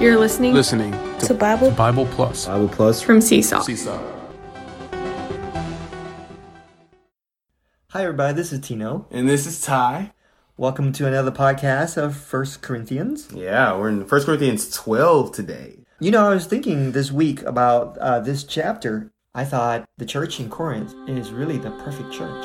You're listening Listening to Bible Bible Plus. Bible Plus. from Seesaw. Seesaw. Hi, everybody. This is Tino. And this is Ty. Welcome to another podcast of First Corinthians. Yeah, we're in First Corinthians 12 today. You know, I was thinking this week about uh, this chapter. I thought the church in Corinth is really the perfect church.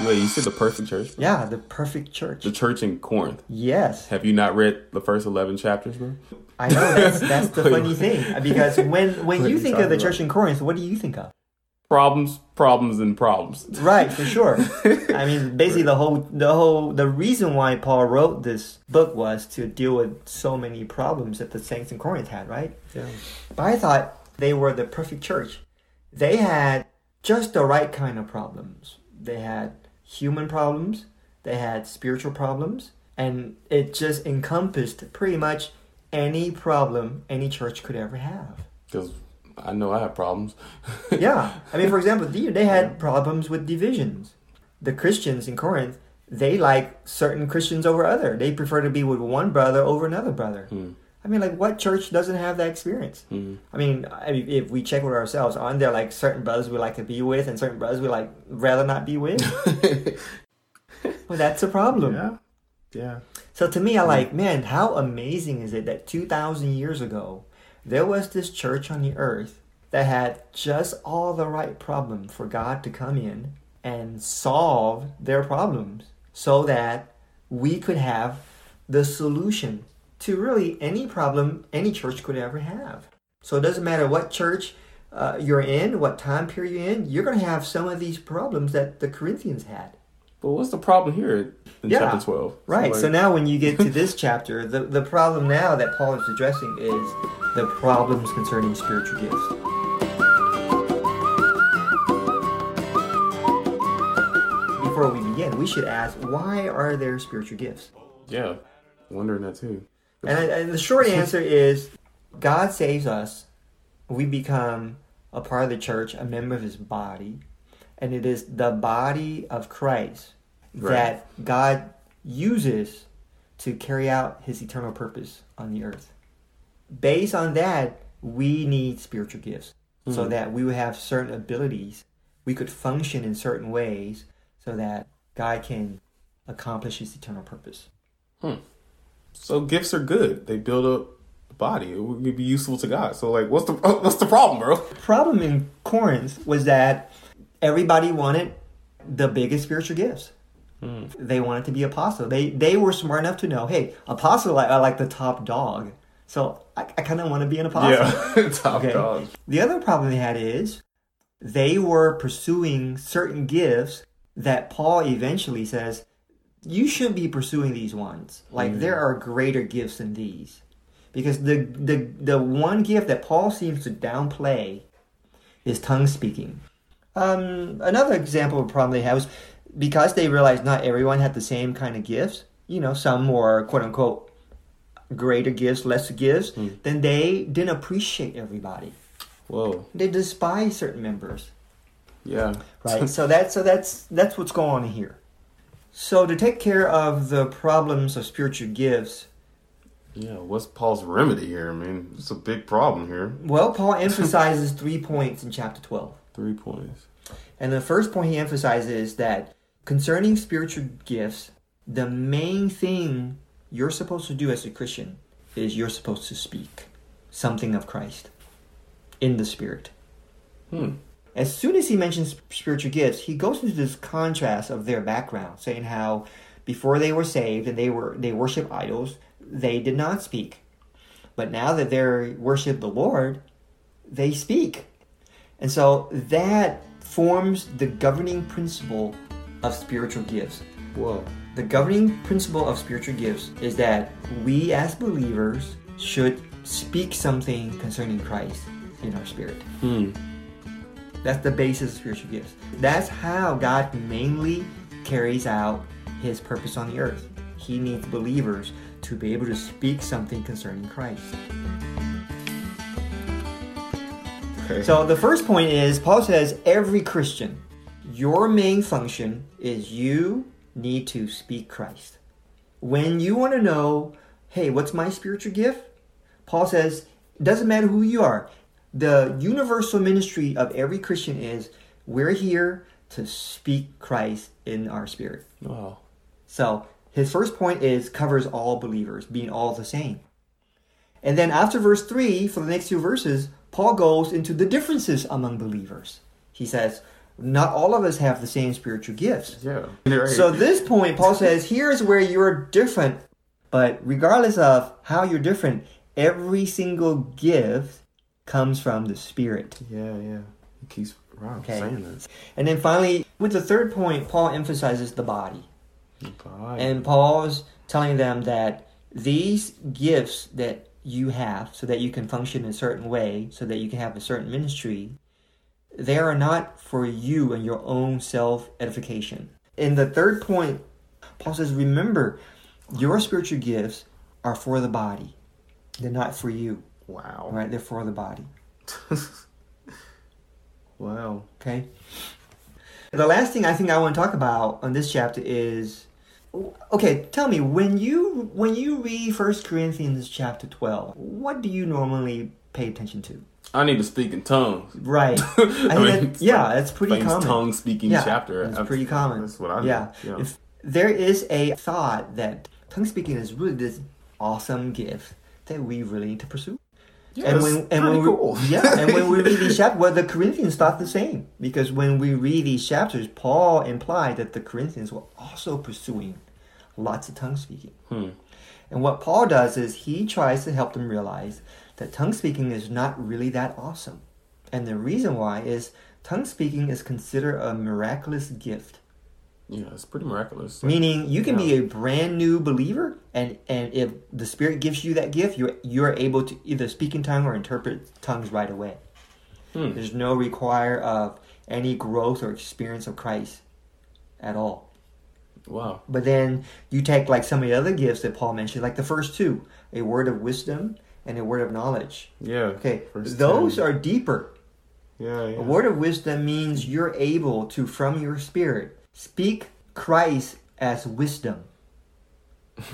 Wait, you said the perfect church? Yeah, the perfect church. The church in Corinth. Yes, Have you not read the first 11 chapters, bro? I know. That's that's the funny thing because when when you think of the church in Corinth, what do you think of? Problems, problems, and problems. Right, for sure. I mean, basically the whole the whole the reason why Paul wrote this book was to deal with so many problems that the saints in Corinth had, right? Yeah. But I thought they were the perfect church. They had just the right kind of problems. They had human problems, they had spiritual problems, and it just encompassed pretty much any problem any church could ever have. Because I know I have problems. yeah. I mean, for example, they they had problems with divisions. The Christians in Corinth, they like certain Christians over other. They prefer to be with one brother over another brother. Hmm. I mean, like, what church doesn't have that experience? Mm-hmm. I mean, I mean, if we check with ourselves, aren't there like certain brothers we like to be with and certain brothers we like rather not be with? well, that's a problem. yeah. Yeah. So to me, I mm-hmm. like, man, how amazing is it that 2,000 years ago, there was this church on the earth that had just all the right problem for God to come in and solve their problems so that we could have the solution to really any problem any church could ever have. So it doesn't matter what church uh, you're in, what time period you're in, you're going to have some of these problems that the Corinthians had. But what's the problem here in Yeah. chapter 12? Right. like- So now, when you get to this chapter, the, the problem now that Paul is addressing is the problems concerning spiritual gifts. Before we begin, we should ask why are there spiritual gifts? Yeah. Wondering that too. And, and the short answer is God saves us. We become a part of the church, a member of his body. And it is the body of Christ Right. that God uses to carry out his eternal purpose on the earth. Based on that, we need spiritual gifts so hmm. that we would have certain abilities. We could function in certain ways so that God can accomplish his eternal purpose. Hmm. So gifts are good. They build up the body. It would be useful to God. So like, what's the what's the problem, bro? problem in Corinth was that everybody wanted the biggest spiritual gifts. Hmm. They wanted to be apostle. They they were smart enough to know, hey, apostle are like the top dog. So I, I kind of want to be an apostle. Yeah. Top Okay. dog. The other problem they had is they were pursuing certain gifts that Paul eventually says you shouldn't be pursuing these ones. Like there are greater gifts than these. Because the the the one gift that Paul seems to downplay is tongue speaking. Um, another example of a problem they had was because they realized not everyone had the same kind of gifts. You know, some were quote unquote greater gifts, lesser gifts. Then they didn't appreciate everybody. Whoa. They despise certain members, Yeah. right? so that's so that's that's what's going on here. So to take care of the problems of spiritual gifts, Yeah, what's Paul's remedy here? I mean, it's a big problem here. well, Paul emphasizes three points in chapter twelve. Three points. And the first point he emphasizes is that concerning spiritual gifts, the main thing you're supposed to do as a Christian is you're supposed to speak something of Christ in the Spirit. Hmm. As soon as he mentions spiritual gifts, he goes into this contrast of their background, saying how before they were saved and they were they worship idols, they did not speak. But now that they worship the Lord, they speak. And so that forms the governing principle of spiritual gifts. Whoa. The governing principle of spiritual gifts is that we as believers should speak something concerning Christ in our spirit. Hmm. That's the basis of spiritual gifts. That's how God mainly carries out his purpose on the earth. He needs believers to be able to speak something concerning Christ. Okay. So the first point is Paul says every Christian, your main function is you need to speak Christ. when you want to know, hey, what's my spiritual gift? Paul says, it doesn't matter who you are. The universal ministry of every Christian is we're here to speak Christ in our spirit. Wow. So his first point is covers all believers, being all the same. And then after verse 3, for the next two verses, Paul goes into the differences among believers. He says, not all of us have the same spiritual gifts. Yeah. Right. So this point, Paul says, here's where you're different. But regardless of how you're different, every single gift comes from the Spirit. yeah, yeah. He keeps wow, Okay. saying that. And then finally, with the third point, Paul emphasizes the body. God. And Paul's telling them that these gifts that you have, so that you can function in a certain way, so that you can have a certain ministry, they are not for you and your own self edification. In the third point, Paul says, remember, your spiritual gifts are for the body. They're not for you, wow. right? They're for the body. wow. Okay. The last thing I think I want to talk about on this chapter is okay, tell me when you when you read First Corinthians chapter 12, what do you normally pay attention to? I need to speak in tongues. Right. I I mean, that- it's yeah, that's pretty famous common. tongue speaking yeah, chapter. It's That's- pretty common. That's what I do. yeah. Yeah. If there is a thought that tongue speaking is really this awesome gift that we really need to pursue. Yeah, and when and pretty when we, cool. yeah, and when we read these chapters, well, the Corinthians thought the same because when we read these chapters, Paul implied that the Corinthians were also pursuing lots of tongue speaking. Hmm. And what Paul does is he tries to help them realize that tongue speaking is not really that awesome. And the reason why is tongue speaking is considered a miraculous gift. Yeah, it's pretty miraculous. Like, Meaning you can be a brand new believer and, and if the Spirit gives you that gift, you're you're able to either speak in tongue or interpret tongues right away. Hmm. There's no require of any growth or experience of Christ at all. Wow. But then you take like some of the other gifts that Paul mentioned, like the first two, a word of wisdom and a word of knowledge. Yeah. Okay, those two. are deeper. Yeah, yeah. A word of wisdom means you're able to, from your spirit, speak Christ as wisdom.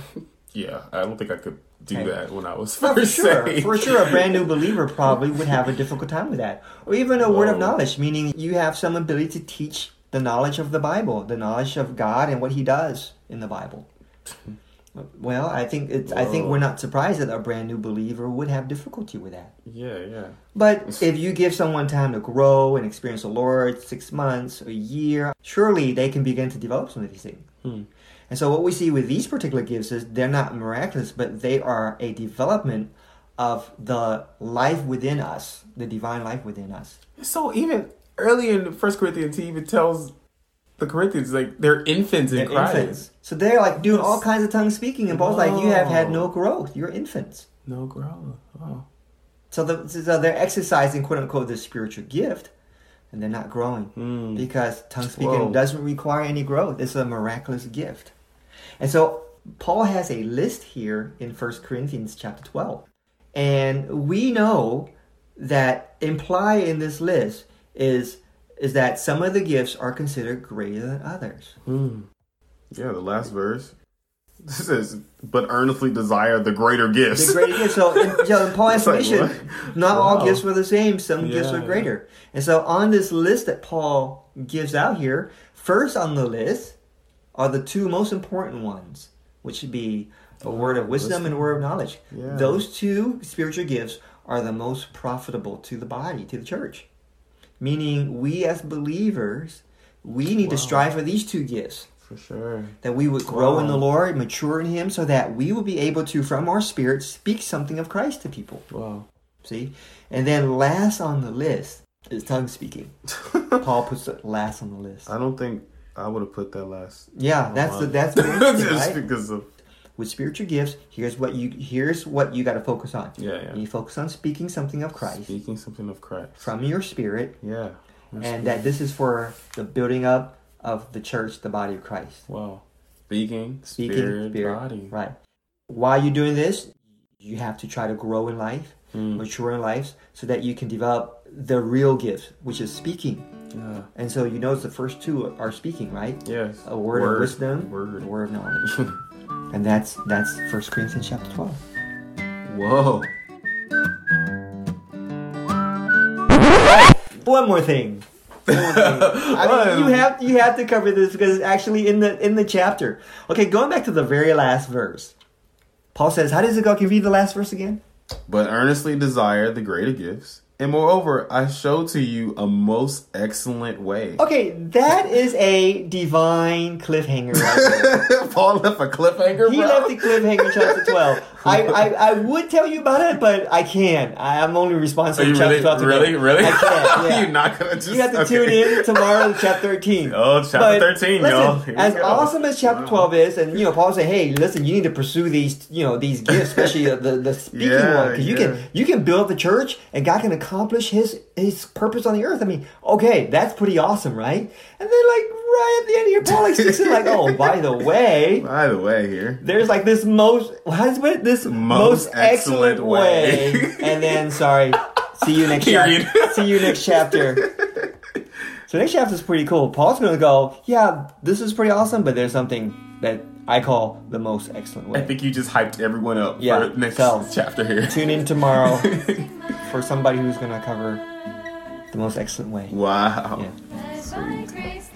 Yeah, I don't think I could do Okay. that when I was Well, for first sure, saved. for sure, a brand new believer probably would have a difficult time with that. Or even a word of knowledge, meaning you have some ability to teach the knowledge of the Bible, the knowledge of God and what He does in the Bible. Well, I think it's, I think we're not surprised that a brand new believer would have difficulty with that. Yeah, yeah. But if you give someone time to grow and experience the Lord, six months, a year, surely they can begin to develop some of these things. Hmm. And so what we see with these particular gifts is they're not miraculous, but they are a development of the life within us, the divine life within us. So even early in First Corinthians, he even tells the Corinthians like they're infants in They're Christ. infants. So they're like doing all kinds of tongue speaking, and Paul's like, you have had no growth. You're infants. No growth. Oh. So, the, so they're exercising, quote unquote, this spiritual gift, and they're not growing. Hmm. because tongue speaking Whoa. doesn't require any growth. It's a miraculous gift. And so Paul has a list here in 1 Corinthians chapter 12. And we know that implied in this list is is that some of the gifts are considered greater than others. Hmm. Yeah, the last verse says, "But earnestly desire the greater gifts." The greater gifts. So in, so in Paul's It's like, estimation, what? not all gifts were the same. Some gifts were are yeah. greater. And so on this list that Paul gives out here, first on the list are the two most important ones, which would be a word of wisdom and a word of knowledge. Yeah. Those two spiritual gifts are the most profitable to the body, to the church. Meaning, we as believers, we need to strive for these two gifts For sure. that we would grow in the Lord, mature in Him, so that we will be able to, from our spirit, speak something of Christ to people. Wow. See? And then last on the list is tongue speaking. Paul puts it last on the list. I don't think I would have put that last. Yeah, that's the that's right? because of With spiritual gifts, here's what you here's what you got to focus on. yeah, yeah. You focus on speaking something of Christ Speaking something of Christ. from your spirit, Yeah. and that this is for the building up of the church, the body of Christ. Wow. Speaking, Speaking, spirit, spirit, body. right? While you're doing this, you have to try to grow in life, Mm. mature in life, so that you can develop the real gift, which is speaking. Yeah. And so you notice the first two are speaking, right? Yes. A word, of wisdom, Word. a word of knowledge. And that's that's First Corinthians chapter 12. Whoa. One more thing. One more thing. I mean, you have you have to cover this because it's actually in the in the chapter. Okay, going back to the very last verse. Paul says, "How does it go? Can you read the last verse again?" But earnestly desire the greater gifts. And moreover, I show to you a most excellent way. Okay, that is a divine cliffhanger. Right. Paul left a cliffhanger, He bro. left the cliffhanger chapter 12. I, I, I would tell you about it, but I can't. I, I'm only responsible for chapter really, 12 today. really, really? I can't. Yeah. You're not gonna just. You have to okay. tune in tomorrow to chapter 13. Oh, chapter But 13, listen, As awesome as chapter Wow. 12 is, and you know, Paul say, "Hey, listen, you need to pursue these, you know, these gifts, especially the the, speaking Yeah, one, because you can you can build the church, and God can accomplish His His purpose on the earth. I mean, okay, that's pretty awesome, right? And then, like right at the end of your Paul like sticks in, like, oh, by the way, By the way, here. there's like this most how does it this most, Most excellent, excellent way. way. and then sorry see you next chapter see you next chapter so next chapter is pretty cool paul's gonna go yeah this is pretty awesome but there's something that i call the most excellent way. I think you just hyped everyone up Yeah, for next so- chapter here. tune in tomorrow for somebody who's gonna cover the most excellent way Wow. yeah Let my grace